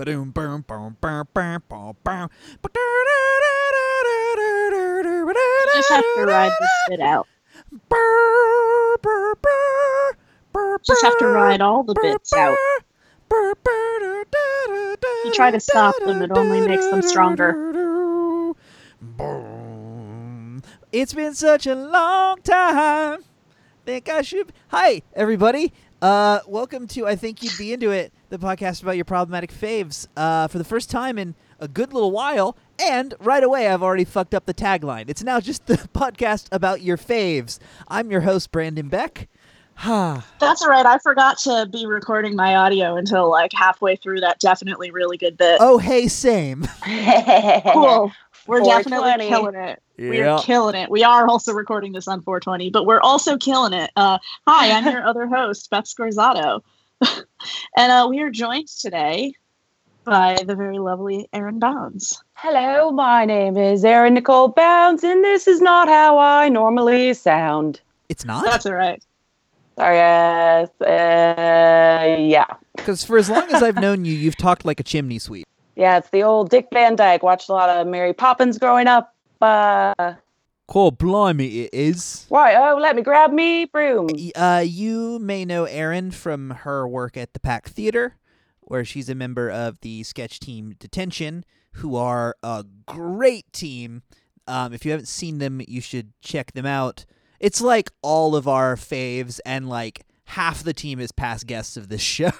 Ba-doom, boom, boom, boom, boom, boom, boom. You just have to ride this bit out. Just have to ride all the bits out. You try to stop them, it only makes them stronger. It's been such a long time. Think I should. Hi, everybody. Uh, welcome to I Think You'd Be Into It, the podcast about your problematic faves. Uh, for the first time in a good little while, and right away, I've already fucked up the tagline. It's now just the podcast about your faves. I'm your host, Brandon Beck. Ha. That's all right. I forgot to be recording my audio until like halfway through that definitely really good bit. oh, hey, same. cool. We're definitely killing it. We're killing it. We are also recording this on 420, but we're also killing it. Uh, hi, I'm your other host, Beth Scorzato. and uh, we are joined today by the very lovely Erin Bounds. Hello, my name is Erin Nicole Bounds, and this is not how I normally sound. It's not? That's all right. Sorry, uh, uh, yeah. Because for as long as I've known you, you've talked like a chimney sweep. Yeah, it's the old Dick Van Dyke. Watched a lot of Mary Poppins growing up. Uh, Cool, blimey, it is. why? Oh, let me grab me broom. Uh, you may know Erin from her work at the Pack Theater, where she's a member of the sketch team Detention, who are a great team. Um, if you haven't seen them, you should check them out. It's like all of our faves, and like half the team is past guests of this show.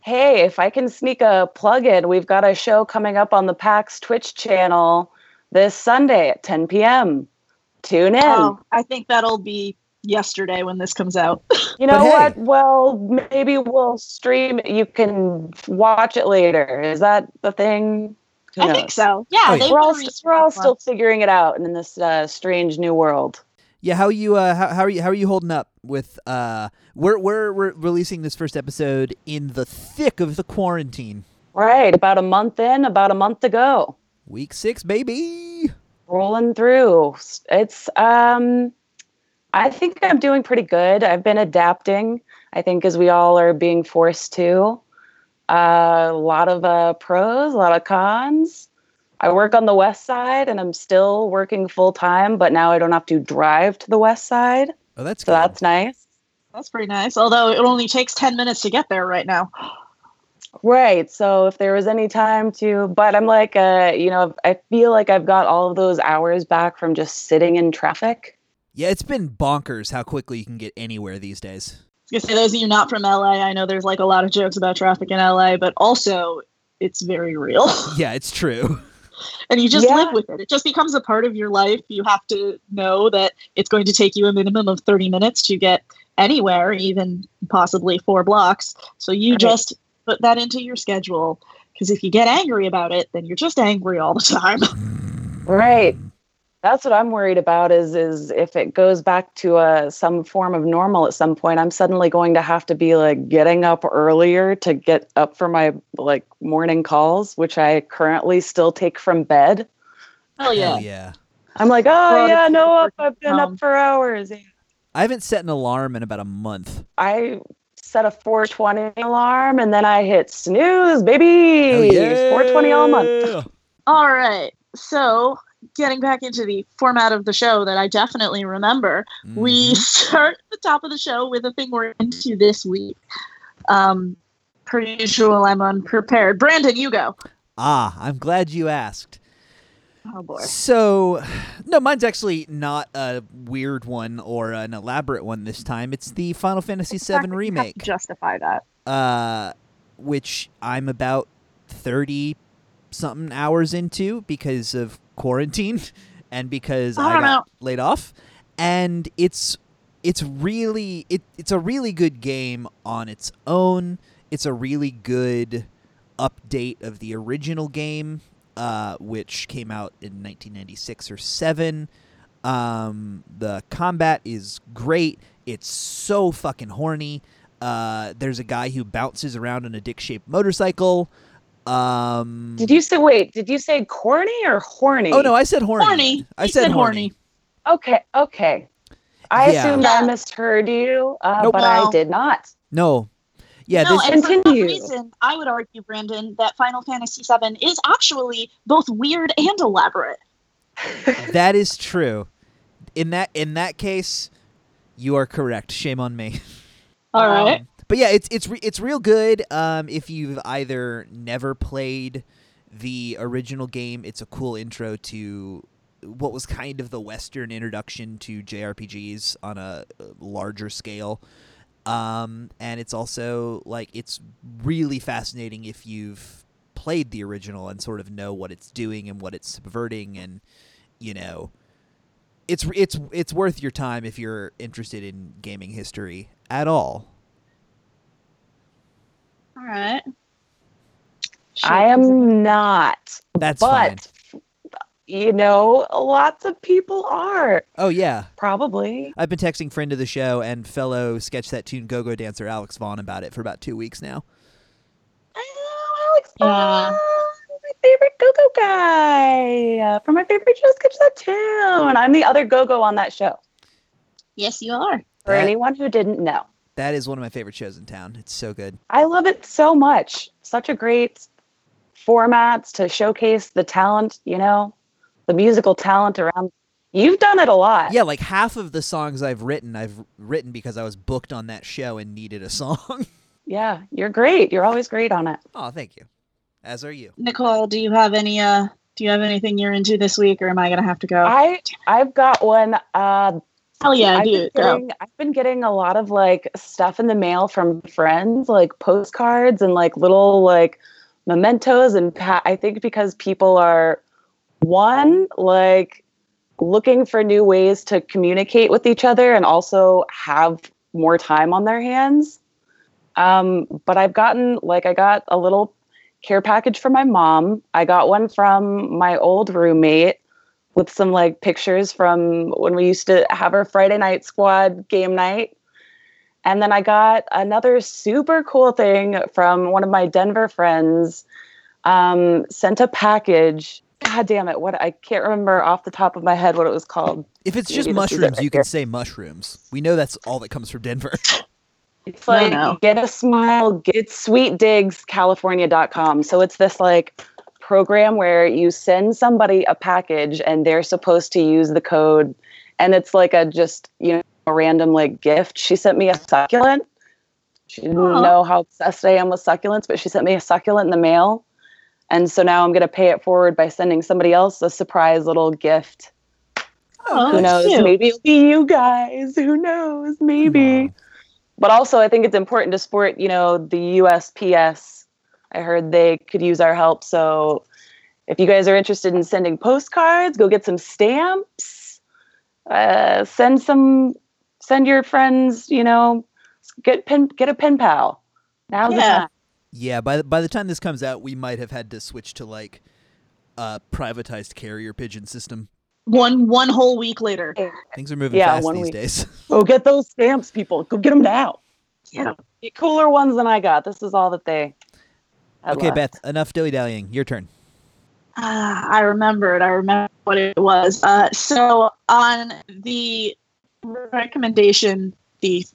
Hey, if I can sneak a plug in, we've got a show coming up on the Pack's Twitch channel this Sunday at 10 p.m. Tune in. Oh, I think that'll be yesterday when this comes out. You know hey. what? Well, maybe we'll stream it. You can watch it later. Is that the thing? Who I knows? think so. Yeah, Oh, yeah. We're all, st- we're all still figuring it out in this uh, strange new world. yeah, how you uh, how, how are you how are you holding up with uh? We're we're, we're releasing this first episode in the thick of the quarantine, Right. About a month in, about a month ago. week six, baby. Rolling through. It's, um, I think I'm doing pretty good. I've been adapting, I think, as we all are being forced to. Uh, a lot of uh, pros, a lot of cons. I work on the west side and I'm still working full time, but now I don't have to drive to the west side. Oh, that's So good. that's nice. That's pretty nice. Although it only takes 10 minutes to get there right now. Right. So if there was any time to, but I'm like, uh, you know, I feel like I've got all of those hours back from just sitting in traffic. Yeah, it's been bonkers how quickly you can get anywhere these days. I was gonna say those of you not from LA, I know there's like a lot of jokes about traffic in LA, but also it's very real. Yeah, it's true. and you just Yeah. live with it. It just becomes a part of your life. You have to know that it's going to take you a minimum of 30 minutes to get anywhere, even possibly four blocks. So you Right. just put that into your schedule. Because if you get angry about it, then you're just angry all the time. Right. That's what I'm worried about is is if it goes back to uh, some form of normal at some point, I'm suddenly going to have to be like getting up earlier to get up for my like morning calls, which I currently still take from bed. Hell yeah. Hell yeah. I'm like, oh Well, yeah, no, up, I've been from up for hours. I haven't set an alarm in about a month. I set a 420 alarm and then I hit snooze, baby. Hell yeah. 420 all month. All right. So, getting back into the format of the show that I definitely remember, we Mhm. start at the top of the show with a thing we're into this week. Um, per usual, I'm unprepared. Brandon, you go. Ah, I'm glad you asked. Oh boy. So, no, mine's actually not a weird one or an elaborate one this time. It's the Final Fantasy VII You have to remake, Justify that. uh, which I'm about 30 something hours into because of quarantine and because I I, got laid off. And it's it's really it, it's a really good game on its own. It's a really good update of the original game, uh, which came out in 1996 or seven. Um, the combat is great. It's so fucking horny. Uh, there's a guy who bounces around on a dick-shaped motorcycle. Um, Did you say wait? Did you say corny or horny? Oh no, I said horny. Horny. I said, said horny. Okay, okay. I Yeah. assumed Yeah. I misheard you, uh, Nope. but No. I did not. No. Yeah, no, this, and for that reason, I would argue, Brandon, that Final Fantasy VII is actually both weird and elaborate. that is true. In that in that case, you are correct. Shame on me. All right. Um, but yeah, it's it's re- it's real good. Um, if you've either never played the original game, it's a cool intro to what was kind of the Western introduction to JRPGs on a uh, larger scale. Um, and it's also like it's really fascinating if you've played the original and sort of know what it's doing and what it's subverting, and you know, it's it's it's worth your time if you're interested in gaming history at all. All right. I am not, That's fine. But you know, lots of people are Oh yeah, probably. I've been texting friend of the show and fellow sketch that tune go-go dancer Alex Vaughn about it for about two weeks now. I know Alex Yeah. Vaughn, my favorite go-go guy uh, from my favorite show, Sketch That Tune. I'm the other go-go on that show. Yes, you are. For That- anyone who didn't know, That is one of my favorite shows in town. It's so good. I love it so much. Such a great format to showcase the talent. You know, the musical talent around. You've done it a lot. Yeah, like half of the songs I've written, I've written because I was booked on that show and needed a song. Yeah, you're great. You're always great on it. oh, thank you. As are you. Nicole, do you have any uh do you have anything you're into this week or am I gonna have to go? I I've got one. Uh, Hell yeah, I've been, getting, I've been getting a lot of like stuff in the mail from friends, like postcards and like little like mementos. And pa- I think because people are one like looking for new ways to communicate with each other and also have more time on their hands. Um, but I've gotten like I got a little care package from my mom. I got one from my old roommate with some like pictures from when we used to have our Friday night squad game night. And then I got another super cool thing from one of my Denver friends. Um, sent a package. God damn it! What I can't remember off the top of my head what it was called. If it's Maybe just this is it mushrooms, right you can here. say mushrooms. We know that's all that comes from Denver. It's like no. get a smile, get sweetdigscalifornia.com. So it's this like program where you send somebody a package and they're supposed to use the code and it's like a just, you know, a random like gift. She sent me a succulent. She didn't Aw. know how obsessed I am with succulents, but she sent me a succulent in the mail. And so now I'm going to pay it forward by sending somebody else a surprise little gift. Oh, Who knows? cute. Maybe it'll be you guys. Who knows? Maybe but also I think it's important to support, you know, the USPS. I heard they could use our help. So if you guys are interested in sending postcards, go get some stamps. Uh, send some, send your friends, you know, get pen, get a pen pal. Now's the Yeah. time. Yeah, by the, by the time this comes out, we might have had to switch to like a privatized carrier pigeon system. One one whole week later. Things are moving Yeah, fast one these week. days. Go get those stamps, people. Go get them now. Yeah. Get cooler ones than I got. This is all that they. had okay, left. Beth, enough dilly dallying. Your turn. Ah, I remembered. I remember what it was. Uh, so on the recommendation, the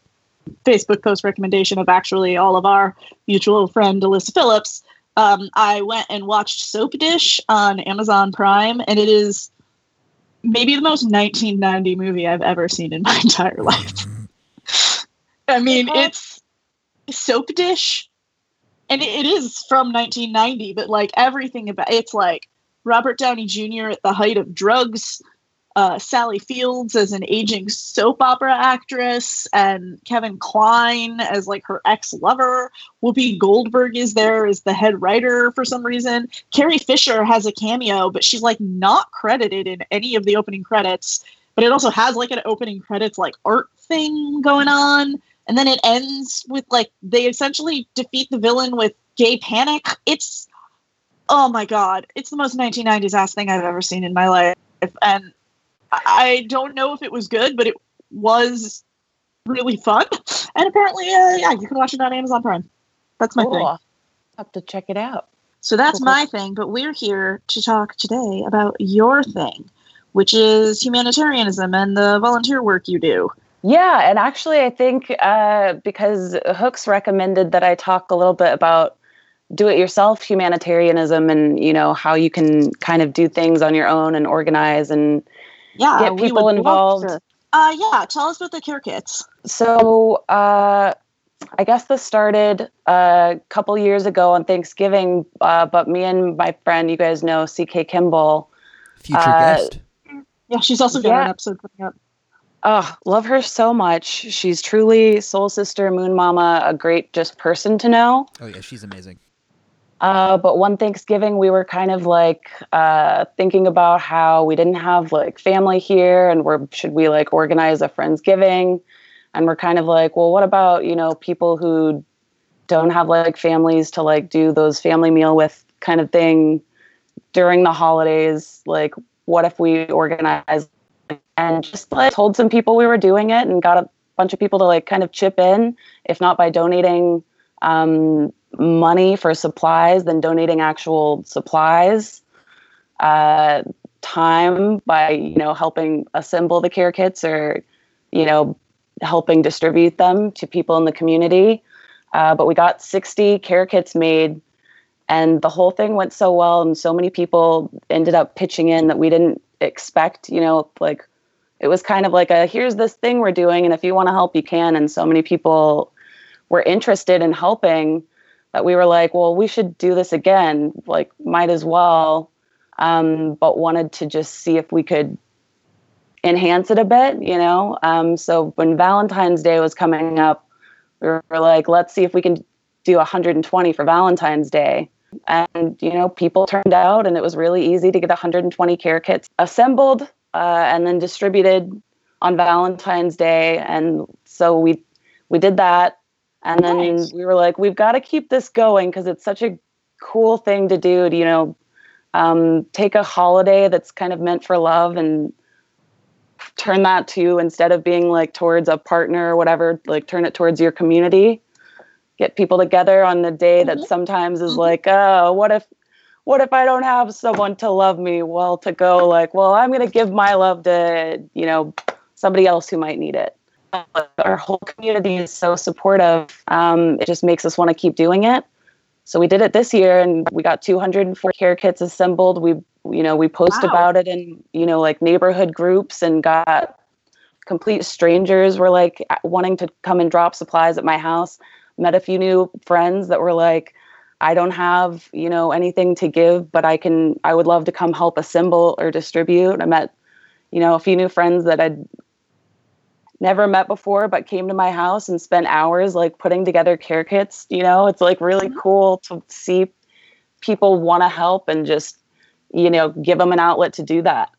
Facebook post recommendation of actually all of our mutual friend Alyssa Phillips, um, I went and watched Soap Dish on Amazon Prime, and it is maybe the most 1990 movie I've ever seen in my entire life. I mean, it's Soap Dish, and it is from 1990, but like everything about it's like Robert Downey Jr. at the height of drugs, uh, Sally Fields as an aging soap opera actress, and Kevin Kline as like her ex lover. Whoopi Goldberg is there as the head writer for some reason. Carrie Fisher has a cameo, but she's like not credited in any of the opening credits. But it also has like an opening credits like art thing going on. And then it ends with like they essentially defeat the villain with gay panic. It's oh my god, it's the most 1990s ass thing I've ever seen in my life. And I- don't know if it was good, but it was really fun. And apparently, uh, yeah, you can watch it on Amazon Prime. That's my thing. Cool. Have to check it out. So that's Cool. my thing, but we're here to talk today about your thing, which is humanitarianism and the volunteer work you do. Yeah, and actually, I think uh, because Hooks recommended that I talk a little bit about do-it-yourself humanitarianism and you know how you can kind of do things on your own and organize and yeah, get people involved. Uh, yeah, tell us about the care kits. So uh, I guess this started a couple years ago on Thanksgiving, uh, but me and my friend, you guys know CK Kimball, future uh, guest. Yeah, she's also got yeah. an episode coming up. Oh, love her so much. She's truly soul sister, moon mama, a great just person to know. Oh yeah, she's amazing. Uh, but one Thanksgiving, we were kind of like uh, thinking about how we didn't have like family here, and we're should we like organize a friendsgiving? And we're kind of like, well, what about you know people who don't have like families to like do those family meal with kind of thing during the holidays? Like, what if we organize and just like told some people we were doing it and got a bunch of people to like kind of chip in, if not by donating um, money for supplies than donating actual supplies. Uh, time by you know helping assemble the care kits or you know helping distribute them to people in the community. Uh, but we got 60 care kits made, and the whole thing went so well, and so many people ended up pitching in that we didn't expect. You know, like it was kind of like a here's this thing we're doing, and if you want to help, you can. And so many people were interested in helping that we were like, well, we should do this again. Like, might as well. Um, but wanted to just see if we could enhance it a bit, you know. Um, so when Valentine's Day was coming up, we were like, let's see if we can do 120 for Valentine's Day. And you know, people turned out, and it was really easy to get 120 care kits assembled uh, and then distributed on Valentine's Day. And so we we did that and then nice. we were like, we've got to keep this going because it's such a cool thing to do to, you know, um, take a holiday that's kind of meant for love and turn that to instead of being like towards a partner or whatever, like turn it towards your community. Get people together on the day mm-hmm. that sometimes is mm-hmm. like, oh, what if what if I don't have someone to love me? Well, to go like, well, I'm going to give my love to, you know, somebody else who might need it our whole community is so supportive. Um, it just makes us want to keep doing it. So we did it this year, and we got 204 care kits assembled. We, you know, we post wow. about it in, you know, like neighborhood groups, and got complete strangers were like wanting to come and drop supplies at my house. Met a few new friends that were like, I don't have, you know, anything to give, but I can. I would love to come help assemble or distribute. I met, you know, a few new friends that I'd never met before but came to my house and spent hours like putting together care kits you know it's like really mm-hmm. cool to see people want to help and just you know give them an outlet to do that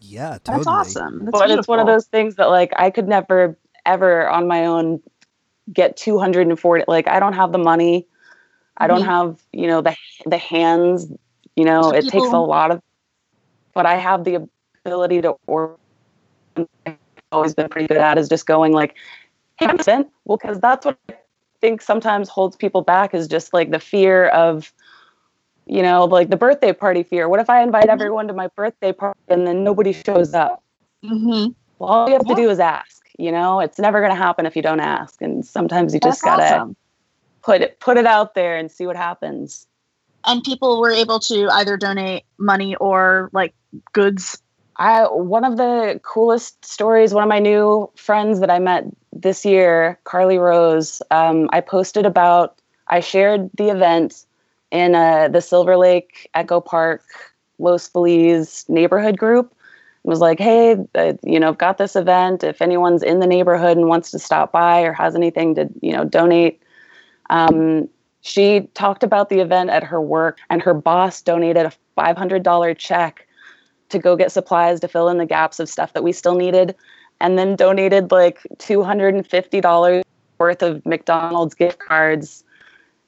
yeah totally. that's awesome that's but beautiful. it's one of those things that like i could never ever on my own get 240 like i don't have the money i don't mm-hmm. have you know the the hands you know it takes a lot of but i have the ability to order always been pretty good at is just going like, hey, I'm spent. Well, because that's what I think sometimes holds people back is just like the fear of, you know, like the birthday party fear. What if I invite mm-hmm. everyone to my birthday party and then nobody shows up? Mm-hmm. Well, all you have yeah. to do is ask. You know, it's never going to happen if you don't ask, and sometimes you just gotta awesome. put it put it out there and see what happens. And people were able to either donate money or like goods I one of the coolest stories. One of my new friends that I met this year, Carly Rose. Um, I posted about. I shared the event in uh, the Silver Lake Echo Park Los Feliz neighborhood group. It was like, hey, uh, you know, I've got this event. If anyone's in the neighborhood and wants to stop by or has anything to, you know, donate. Um, she talked about the event at her work, and her boss donated a $500 check to go get supplies to fill in the gaps of stuff that we still needed and then donated like $250 worth of McDonald's gift cards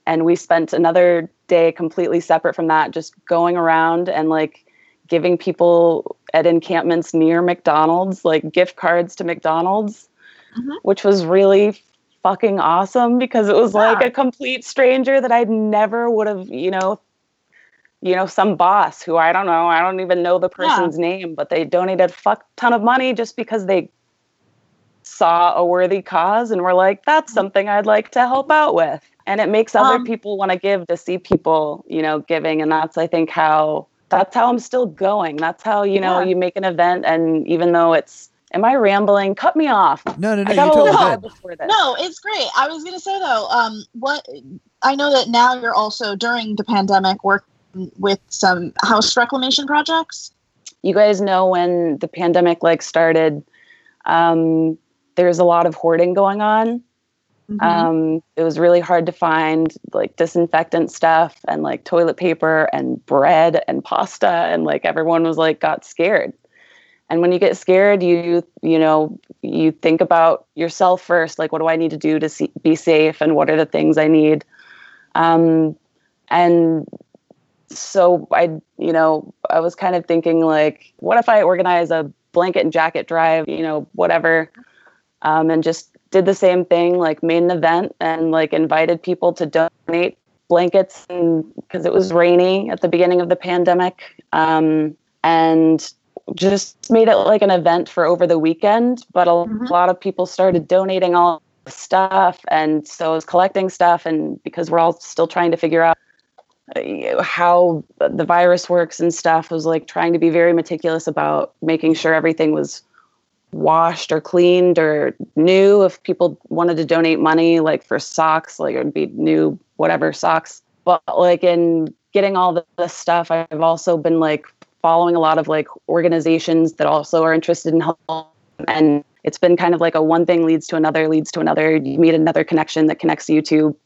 and we spent another day completely separate from that just going around and like giving people at encampments near McDonald's like gift cards to McDonald's mm-hmm. which was really fucking awesome because it was yeah. like a complete stranger that I'd never would have, you know, you know, some boss who I don't know, I don't even know the person's yeah. name, but they donated fuck ton of money just because they saw a worthy cause and were like, that's something I'd like to help out with. And it makes other um, people want to give to see people, you know, giving. And that's, I think, how that's how I'm still going. That's how, you know, yeah. you make an event. And even though it's, am I rambling? Cut me off. No, no, no. You totally before this. No, it's great. I was going to say though, um, what I know that now you're also during the pandemic working with some house reclamation projects. You guys know when the pandemic like started, um, there's a lot of hoarding going on. Mm-hmm. Um, it was really hard to find like disinfectant stuff and like toilet paper and bread and pasta and like everyone was like got scared. And when you get scared, you you know you think about yourself first. Like, what do I need to do to see, be safe, and what are the things I need? Um, and so I, you know, I was kind of thinking like, what if I organize a blanket and jacket drive, you know, whatever, um, and just did the same thing, like made an event and like invited people to donate blankets because it was rainy at the beginning of the pandemic. Um, and just made it like an event for over the weekend. But a mm-hmm. lot of people started donating all the stuff. And so I was collecting stuff. And because we're all still trying to figure out how the virus works and stuff, was like trying to be very meticulous about making sure everything was washed or cleaned or new. If people wanted to donate money like for socks like it would be new whatever socks. But like in getting all the stuff i've also been like following a lot of like organizations that also are interested in help. And it's been kind of like a one thing leads to another leads to another. You meet another connection that connects you to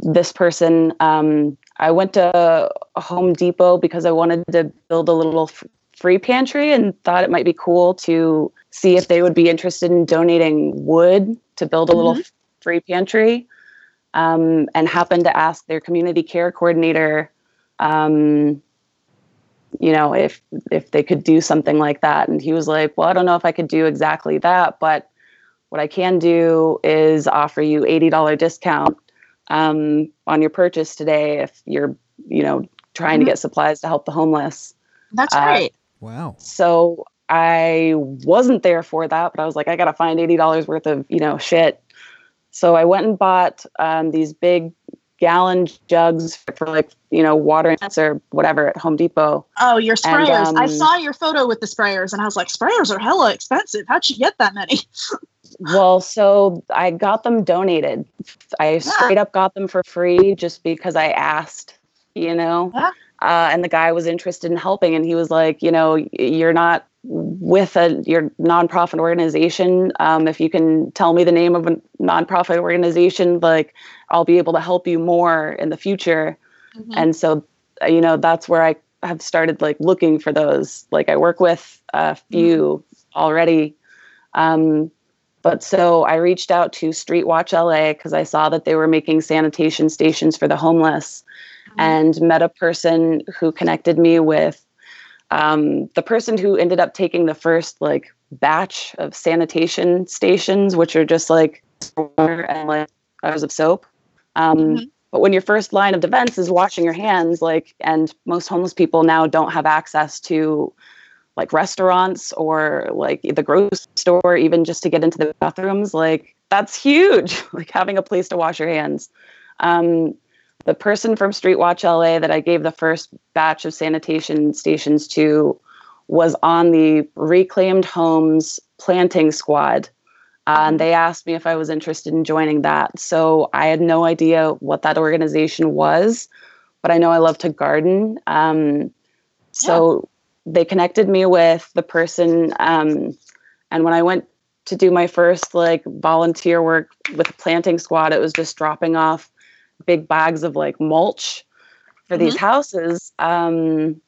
this person um, i went to home depot because i wanted to build a little free pantry and thought it might be cool to see if they would be interested in donating wood to build a mm-hmm. little free pantry um, and happened to ask their community care coordinator um, you know if if they could do something like that and he was like well i don't know if i could do exactly that but what i can do is offer you $80 discount um, on your purchase today if you're you know trying mm-hmm. to get supplies to help the homeless that's uh, great wow so I wasn't there for that, but I was like, I got to find $80 worth of, you know, shit. So I went and bought um, these big gallon jugs for like, you know, water or whatever at Home Depot. Oh, your sprayers. And, um, I saw your photo with the sprayers and I was like, sprayers are hella expensive. How'd you get that many? well, so I got them donated. I yeah. straight up got them for free just because I asked, you know? Yeah. Uh, and the guy was interested in helping and he was like, you know, you're not with a your nonprofit organization um, if you can tell me the name of a nonprofit organization like i'll be able to help you more in the future mm-hmm. and so uh, you know that's where i have started like looking for those like i work with a few mm-hmm. already um, but so i reached out to street watch la because i saw that they were making sanitation stations for the homeless mm-hmm. And met a person who connected me with um, the person who ended up taking the first like batch of sanitation stations, which are just like water and like of soap. Um, mm-hmm. But when your first line of defense is washing your hands, like, and most homeless people now don't have access to like restaurants or like the grocery store, even just to get into the bathrooms, like that's huge. like having a place to wash your hands. Um, the person from Street Watch LA that I gave the first batch of sanitation stations to was on the Reclaimed Homes planting squad. Uh, and they asked me if I was interested in joining that. So I had no idea what that organization was, but I know I love to garden. Um, so yeah. they connected me with the person. Um, and when I went to do my first like volunteer work with the planting squad, it was just dropping off big bags of like mulch for mm-hmm. these houses um,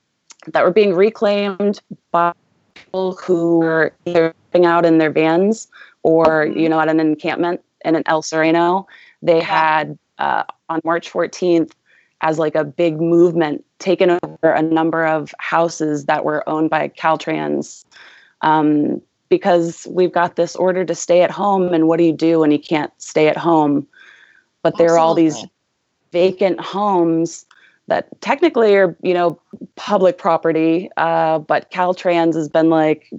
that were being reclaimed by people who were either out in their vans or mm-hmm. you know at an encampment in El Sereno. They had uh, on March 14th as like a big movement taken over a number of houses that were owned by Caltrans um, because we've got this order to stay at home and what do you do when you can't stay at home but there are all these vacant homes that technically are you know public property uh, but caltrans has been like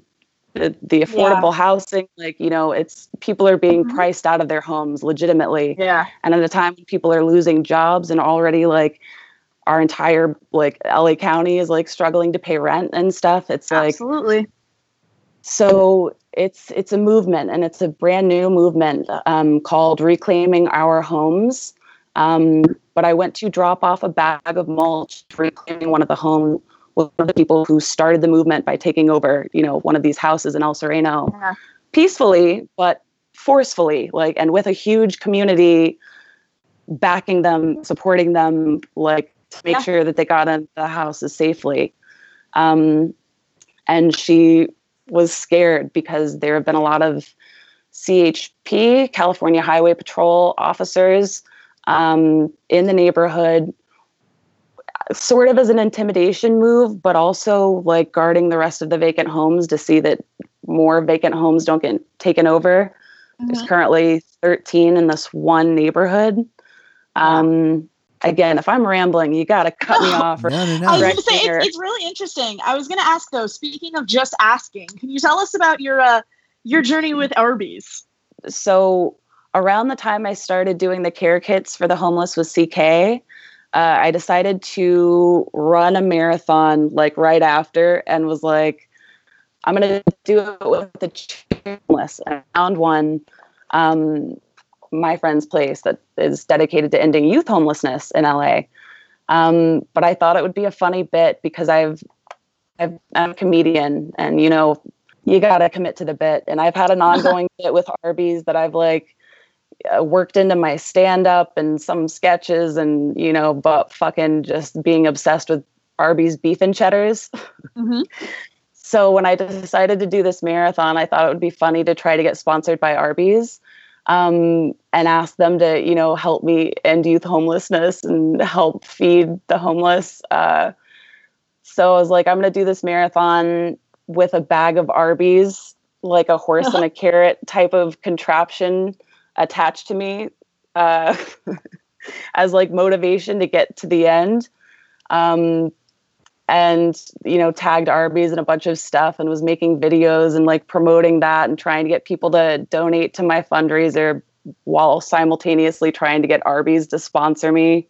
the, the affordable yeah. housing like you know it's people are being mm-hmm. priced out of their homes legitimately yeah and at a time when people are losing jobs and already like our entire like la county is like struggling to pay rent and stuff it's like absolutely so it's it's a movement and it's a brand new movement um, called reclaiming our homes um, but i went to drop off a bag of mulch for reclaiming one of the home one of the people who started the movement by taking over, you know, one of these houses in El Sereno yeah. peacefully, but forcefully, like, and with a huge community backing them, supporting them, like, to make yeah. sure that they got in the houses safely. Um, and she was scared because there have been a lot of CHP, California Highway Patrol officers um, in the neighborhood sort of as an intimidation move, but also like guarding the rest of the vacant homes to see that more vacant homes don't get taken over. Mm-hmm. There's currently 13 in this one neighborhood. Um, again, if I'm rambling, you got to cut me off. no, no, no. I was going to say it's, it's, really interesting. I was going to ask though. Speaking of just asking, can you tell us about your uh, your journey with Arby's? So around the time I started doing the care kits for the homeless with CK, uh, I decided to run a marathon like right after and was like, I'm going to do it with the homeless. I found one, um, my friend's place that is dedicated to ending youth homelessness in LA. Um, but I thought it would be a funny bit because I've, I've I'm a comedian and, you know, you got to commit to the bit. And I've had an ongoing bit with Arby's that I've like, worked into my stand up and some sketches and you know but fucking just being obsessed with arby's beef and cheddars mm-hmm. so when i decided to do this marathon i thought it would be funny to try to get sponsored by arby's um, and ask them to you know help me end youth homelessness and help feed the homeless uh, so i was like i'm going to do this marathon with a bag of arby's like a horse and a carrot type of contraption attached to me uh, as like motivation to get to the end. Um, and you know tagged arby's and a bunch of stuff and was making videos and like promoting that and trying to get people to donate to my fundraiser while simultaneously trying to get arby's to sponsor me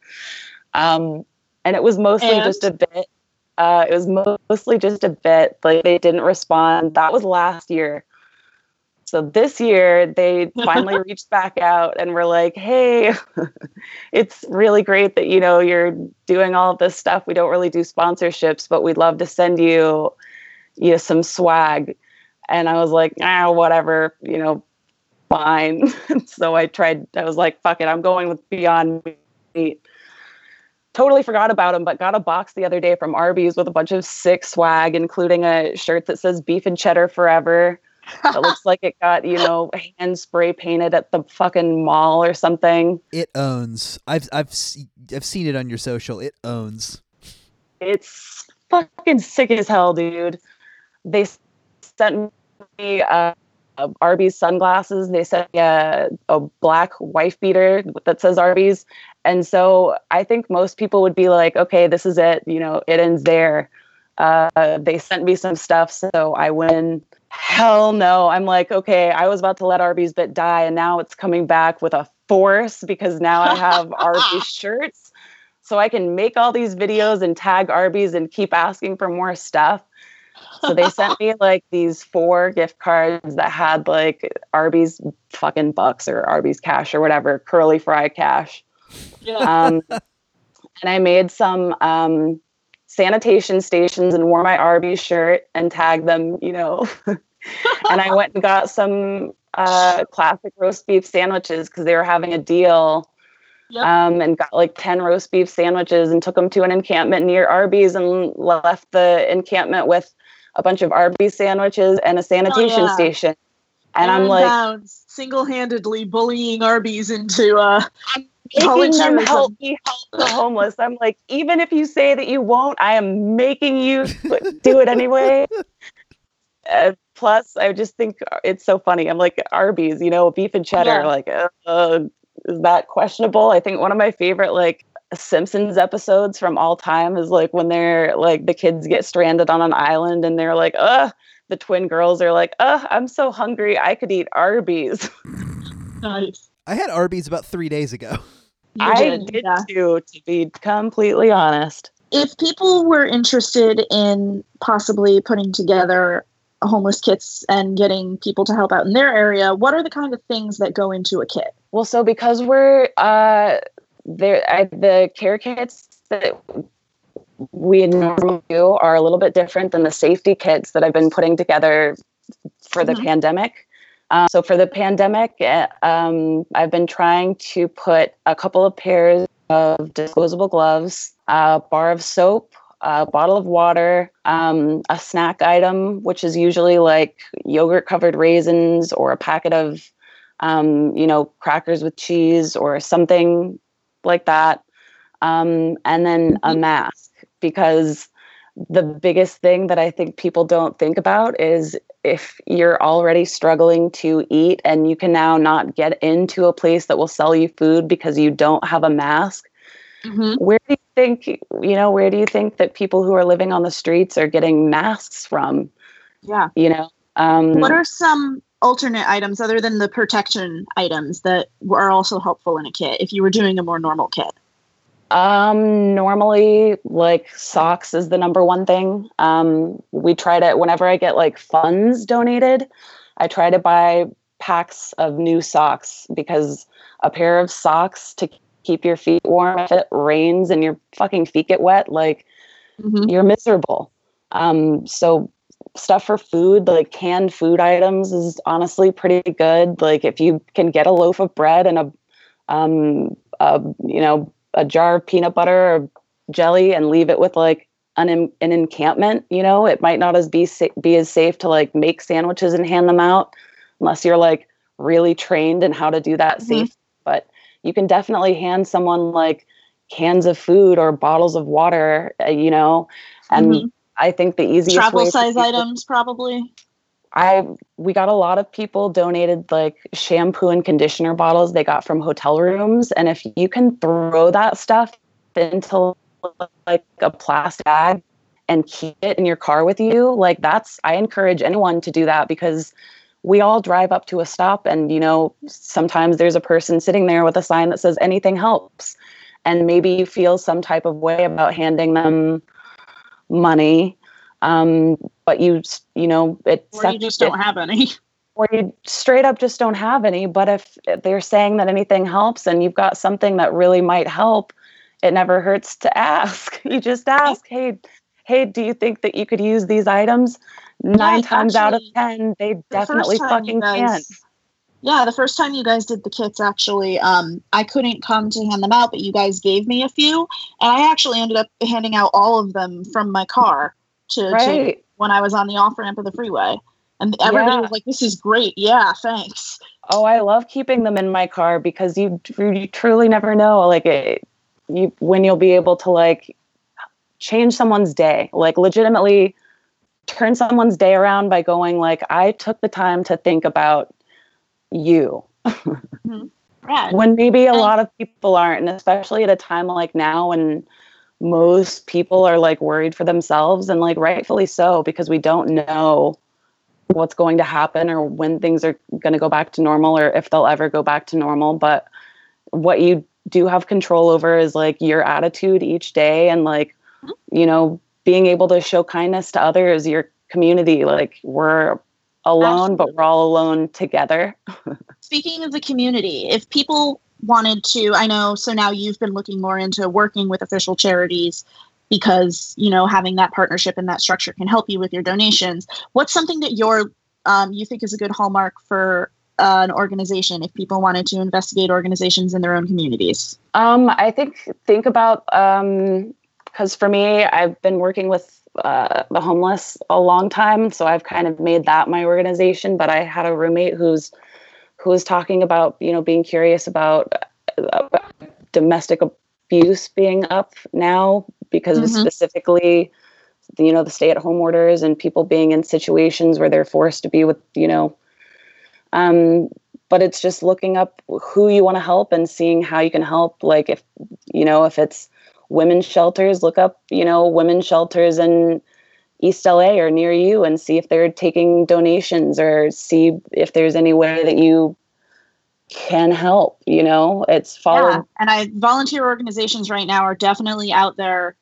um, and it was mostly and? just a bit uh, it was mostly just a bit like they didn't respond that was last year so this year they finally reached back out and were like, "Hey, it's really great that you know you're doing all of this stuff. We don't really do sponsorships, but we'd love to send you you know some swag." And I was like, "Ah, whatever, you know, fine." so I tried I was like, "Fuck it, I'm going with Beyond Meat." Totally forgot about them, but got a box the other day from Arby's with a bunch of sick swag, including a shirt that says beef and cheddar forever it looks like it got you know hand spray painted at the fucking mall or something. It owns. I've I've I've seen it on your social. It owns. It's fucking sick as hell, dude. They sent me uh, Arby's sunglasses. They sent me a, a black wife beater that says Arby's. And so I think most people would be like, okay, this is it. You know, it ends there. Uh, they sent me some stuff, so I win hell no. I'm like, okay, I was about to let Arby's bit die, and now it's coming back with a force because now I have Arby's shirts. So I can make all these videos and tag Arby's and keep asking for more stuff. So they sent me like these four gift cards that had like Arby's fucking bucks or Arby's cash or whatever, curly fry cash. Yeah. Um, and I made some um, sanitation stations and wore my Arby's shirt and tagged them, you know. and I went and got some uh, classic roast beef sandwiches because they were having a deal. Yep. Um, and got like 10 roast beef sandwiches and took them to an encampment near Arby's and left the encampment with a bunch of Arby's sandwiches and a sanitation oh, yeah. station. And I'm like, single handedly bullying Arby's into uh, making them help me help the homeless. I'm like, even if you say that you won't, I am making you do it anyway. Uh, plus, I just think it's so funny. I'm like Arby's, you know, beef and cheddar. Yeah. Like, uh, is that questionable? I think one of my favorite like Simpsons episodes from all time is like when they're like the kids get stranded on an island and they're like, uh, the twin girls are like, "Uh, I'm so hungry. I could eat Arby's." Nice. I had Arby's about three days ago. You I did yeah. too, to be completely honest. If people were interested in possibly putting together homeless kits and getting people to help out in their area, what are the kind of things that go into a kit? Well, so because we're uh, there, I, the care kits that we normally do are a little bit different than the safety kits that I've been putting together for the Mhm. pandemic. Uh, so for the pandemic, uh, um, I've been trying to put a couple of pairs of disposable gloves, a bar of soap, a bottle of water, um, a snack item, which is usually like yogurt covered raisins or a packet of, um, you know, crackers with cheese or something like that. Um, and then a mask because the biggest thing that I think people don't think about is if you're already struggling to eat and you can now not get into a place that will sell you food because you don't have a mask, Mm-hmm. where do you think, you know, where do you think that people who are living on the streets are getting masks from? Yeah. You know, um, What are some alternate items other than the protection items that are also helpful in a kit if you were doing a more normal kit? Um, normally, like socks is the number one thing. Um, we try to, whenever I get like funds donated, I try to buy packs of new socks because a pair of socks to keep your feet warm if it rains and your fucking feet get wet, like Mm-hmm. you're miserable. Um, so stuff for food, like canned food items, is honestly pretty good. Like if you can get a loaf of bread and a, um, a you know, a jar of peanut butter or jelly and leave it with like an an encampment, you know, it might not as be sa- be as safe to like make sandwiches and hand them out unless you're like really trained in how to do that Mhm. safe. But you can definitely hand someone like cans of food or bottles of water, uh, you know, and Mhm. I think the easiest Travel size items, probably. I we got a lot of people donated like shampoo and conditioner bottles they got from hotel rooms, and if you can throw that stuff into like a plastic bag and keep it in your car with you, like that's I encourage anyone to do that because we all drive up to a stop and you know sometimes there's a person sitting there with a sign that says anything helps and maybe you feel some type of way about handing them money. Um, but you you know it Or you just don't have any. or you straight up just don't have any but if they're saying that anything helps and you've got something that really might help it never hurts to ask. You just ask hey hey do you think that you could use these items? Nine times out of ten they The definitely first time you fucking can guys- Yeah, the first time you guys did the kits, actually, um, I couldn't come to hand them out, but you guys gave me a few, and I actually ended up handing out all of them from my car to, to right when I was on the off ramp of the freeway, and everybody Yeah. was like, "This is great, yeah, thanks." oh i love keeping them in my car because you, you truly never know like it, you when you'll be able to like change someone's day like legitimately turn someone's day around by going like i took the time to think about you mm-hmm. Rad. when maybe a lot of people aren't and especially at a time like now when most people are like worried for themselves and like rightfully so because we don't know what's going to happen or when things are going to go back to normal or if they'll ever go back to normal but what you do have control over is like your attitude each day and like mm-hmm. you know being able to show kindness to others your community like we're alone but we're all alone together. Speaking of the community, if people wanted to, I know, so now you've been looking more into working with official charities because, you know, having that partnership and that structure can help you with your donations. What's something that you're, um, you think is a good hallmark for uh, an organization if people wanted to investigate organizations in their own communities? Um, I think think about because for me, I've been working with uh, the homeless a long time, so I've kind of made that my organization. But I had a roommate who's who was talking about you know being curious about, uh, domestic abuse being up now because of Mhm. specifically you know the stay-at-home orders and people being in situations where they're forced to be with you know um but it's just looking up who you want to help and seeing how you can help like if you know if it's women's shelters look up you know women's shelters in East LA or near you and see if they're taking donations or see if there's any way that you can help. You know, it's followed. Yeah. And I volunteer organizations right now are definitely out there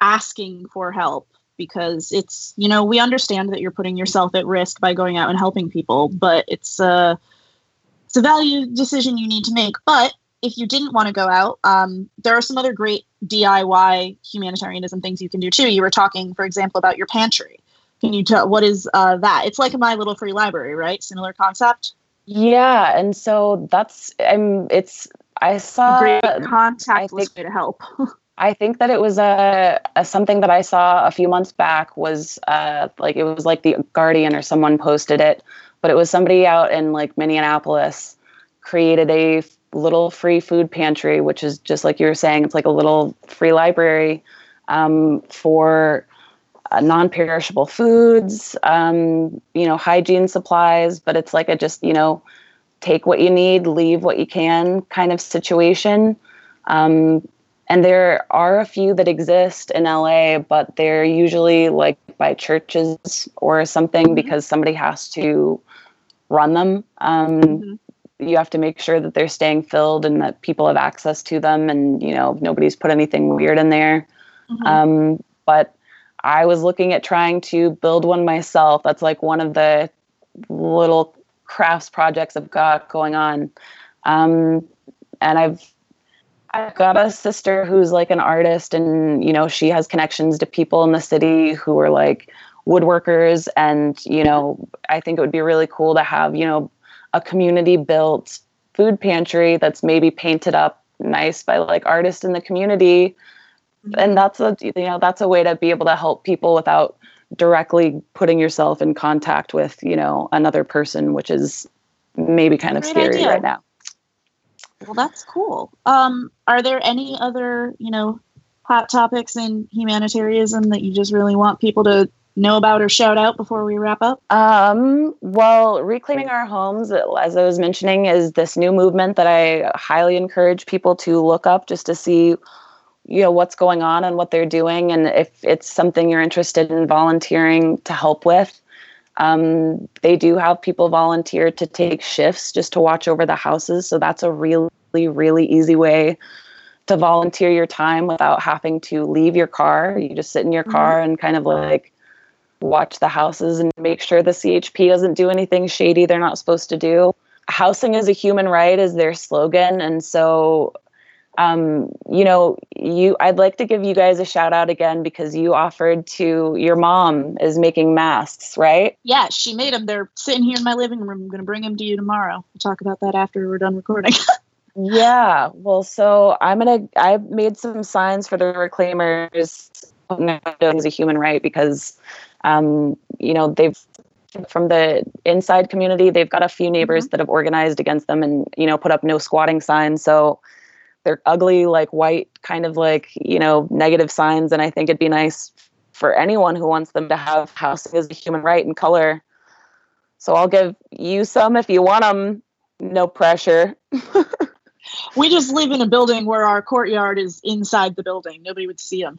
asking for help because it's you know we understand that you're putting yourself at risk by going out and helping people, but it's a it's a value decision you need to make. But if you didn't want to go out, um, there are some other great DIY humanitarianism things you can do too. You were talking, for example, about your pantry. Can you tell what is uh, that? It's like My Little Free Library, right? Similar concept. Yeah, and so that's I'm. It's I saw a great contact way to help. I think that it was a, a, something that I saw a few months back was uh, like it was like the Guardian or someone posted it, but it was somebody out in like Minneapolis created a little free food pantry, which is just like you were saying, it's like a little free library um, for uh, non-perishable foods, um, you know, hygiene supplies. But it's like a just you know, take what you need, leave what you can kind of situation. Um, and there are a few that exist in LA, but they're usually like by churches or something mm-hmm. because somebody has to run them. Um, mm-hmm you have to make sure that they're staying filled and that people have access to them and you know nobody's put anything weird in there. Mm-hmm. um, but i was looking at trying to build one myself. That's like one of the little crafts projects i've got going on. Um, and i've i've got a sister who's like an artist and you know she has connections to people in the city who are like woodworkers. And you know i think it would be really cool to have you know a community built food pantry that's maybe painted up nice by like artists in the community mm-hmm. and that's a you know that's a way to be able to help people without directly putting yourself in contact with you know another person which is maybe kind of scary idea. right now well that's cool um are there any other you know hot topics in humanitarianism that you just really want people to know about or shout out before we wrap up? Um, well, Reclaiming Our Homes, as I was mentioning, is this new movement that I highly encourage people to look up just to see you know what's going on and what they're doing and if it's something you're interested in volunteering to help with um, they do have people volunteer to take shifts just to watch over the houses so that's a really really easy way to volunteer your time without having to leave your car you just sit in your mm-hmm. car and kind of like watch the houses and make sure the CHP doesn't do anything shady they're not supposed to do. Housing is a human right is their slogan, and so um, you know, you I'd like to give you guys a shout out again because you offered to your mom is making masks, right? Yeah, she made them. They're sitting here in my living room. I'm going to bring them to you tomorrow. We'll talk about that after we're done recording. yeah, well, so I'm gonna. I made some signs for the reclaimers. Is a human right because um, you know, they've from the inside community, they've got a few neighbors mm-hmm. that have organized against them and you know put up no squatting signs. So they're ugly, like white, kind of like you know negative signs. And I think it'd be nice for anyone who wants them to have housing as a human right in color. So I'll give you some if you want them. No pressure. we just live in a building where our courtyard is inside the building. Nobody would see them.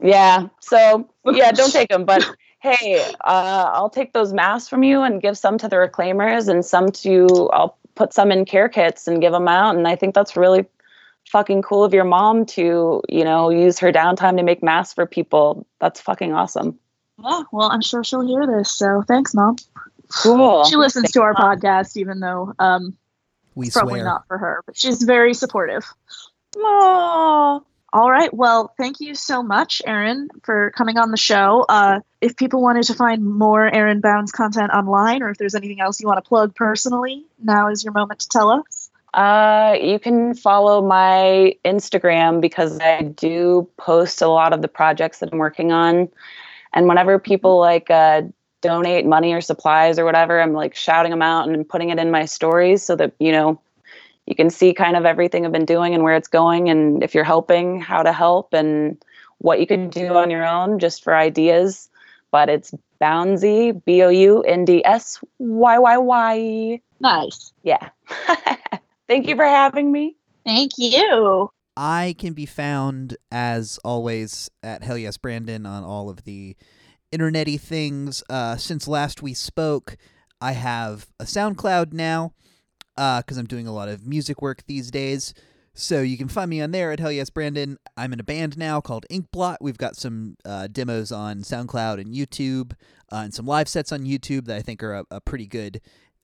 Yeah. So yeah, don't take them. But hey, uh, I'll take those masks from you and give some to the reclaimers and some to, I'll put some in care kits and give them out. And I think that's really fucking cool of your mom to, you know, use her downtime to make masks for people. That's fucking awesome. Yeah, well, I'm sure she'll hear this. So thanks, mom. Cool. She listens Thanks, to our mom. podcast, even though um, we probably swear. not for her, but she's very supportive. Aww. All right. Well, thank you so much, Erin, for coming on the show. Uh, if people wanted to find more Erin Bounds content online, or if there's anything else you want to plug personally, now is your moment to tell us. Uh, you can follow my Instagram because I do post a lot of the projects that I'm working on. And whenever people like uh, donate money or supplies or whatever, I'm like shouting them out and putting it in my stories so that, you know, you can see kind of everything I've been doing and where it's going, and if you're helping, how to help, and what you can do on your own just for ideas. But it's Boundsy, B O U N D S Y Y Y. Nice. Yeah. Thank you for having me. Thank you. I can be found as always at Hell Yes Brandon on all of the internety things. Uh, since last we spoke, I have a SoundCloud now because I'm doing a lot of music work these days. So you can find me on there at Hell Yes Brandon. I'm in a band now called Inkblot. We've got some uh, demos on SoundCloud and YouTube, uh, and some live sets on YouTube that I think are a, a pretty good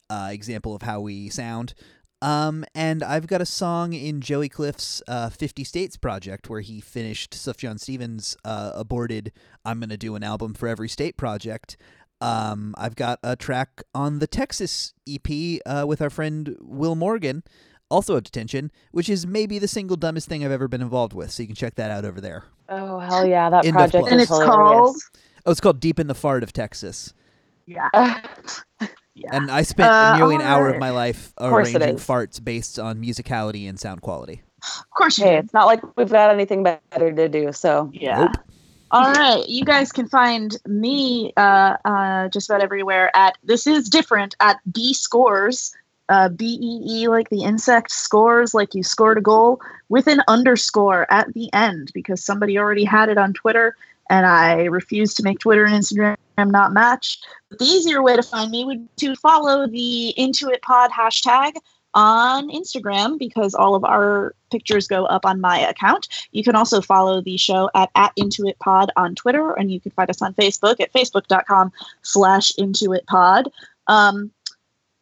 uh, example of how we sound. Um, and I've got a song in Joey Cliff's uh, 50 States project where he finished Sufjan Stevens' uh, aborted I'm to do an album for every state project. Um, I've got a track on the Texas EP uh, with our friend Will Morgan, also of detention, which is maybe the single dumbest thing I've ever been involved with. So you can check that out over there. Oh hell yeah, that In the project is And it's hilarious. called Oh, it's called Deep in the Fart of Texas. yeah. Yeah. And I spent Uh, nearly an hour of my life course arranging farts based on musicality and sound quality. Of course hey, it's not like we've got anything better to do. So Yeah. Nope. All right. You guys can find me uh, uh, just about everywhere at this is different at B scores. Uh, B E E like the insect scores, like you scored a goal with an underscore at the end because somebody already had it on Twitter and I refuse to make Twitter and Instagram not match. But the easier way to find me would to follow the Intuit Pod hashtag on Instagram because all of our pictures go up on my account. You can also follow the show at, at Intuit Pod on Twitter, and you can find us on Facebook at facebook.com slash Intuit Pod. Um,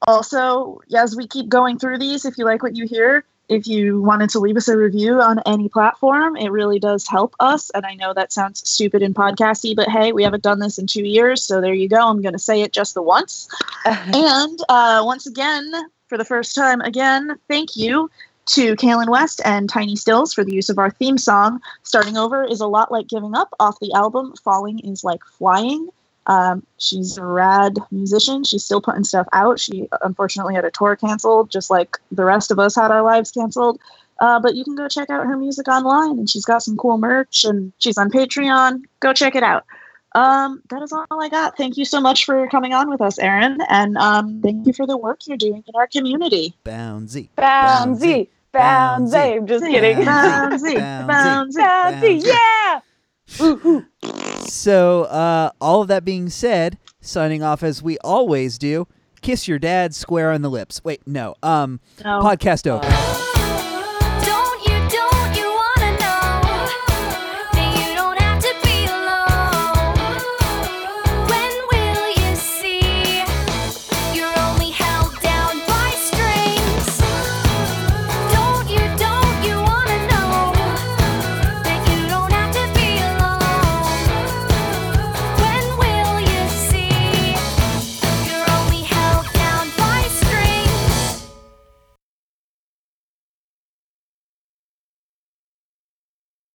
also, as we keep going through these, if you like what you hear, if you wanted to leave us a review on any platform, it really does help us. And I know that sounds stupid and podcasty, but hey, we haven't done this in two years, so there you go. I'm going to say it just the once. And uh, once again, for the first time again, thank you to Kailynn West and Tiny Stills for the use of our theme song. Starting Over is a lot like giving up off the album Falling is Like Flying. Um, she's a rad musician. She's still putting stuff out. She unfortunately had a tour canceled, just like the rest of us had our lives canceled. Uh, but you can go check out her music online, and she's got some cool merch, and she's on Patreon. Go check it out. Um, that is all I got. Thank you so much for coming on with us, Erin, and um, thank you for the work you're doing in our community. Bouncy. Bouncy, Bouncy. bouncy. I'm just kidding. Bouncy, Bouncy. bouncy. Bouncy, yeah. So, uh, all of that being said, signing off as we always do, kiss your dad square on the lips. Wait, no. Um, No. podcast over. Uh,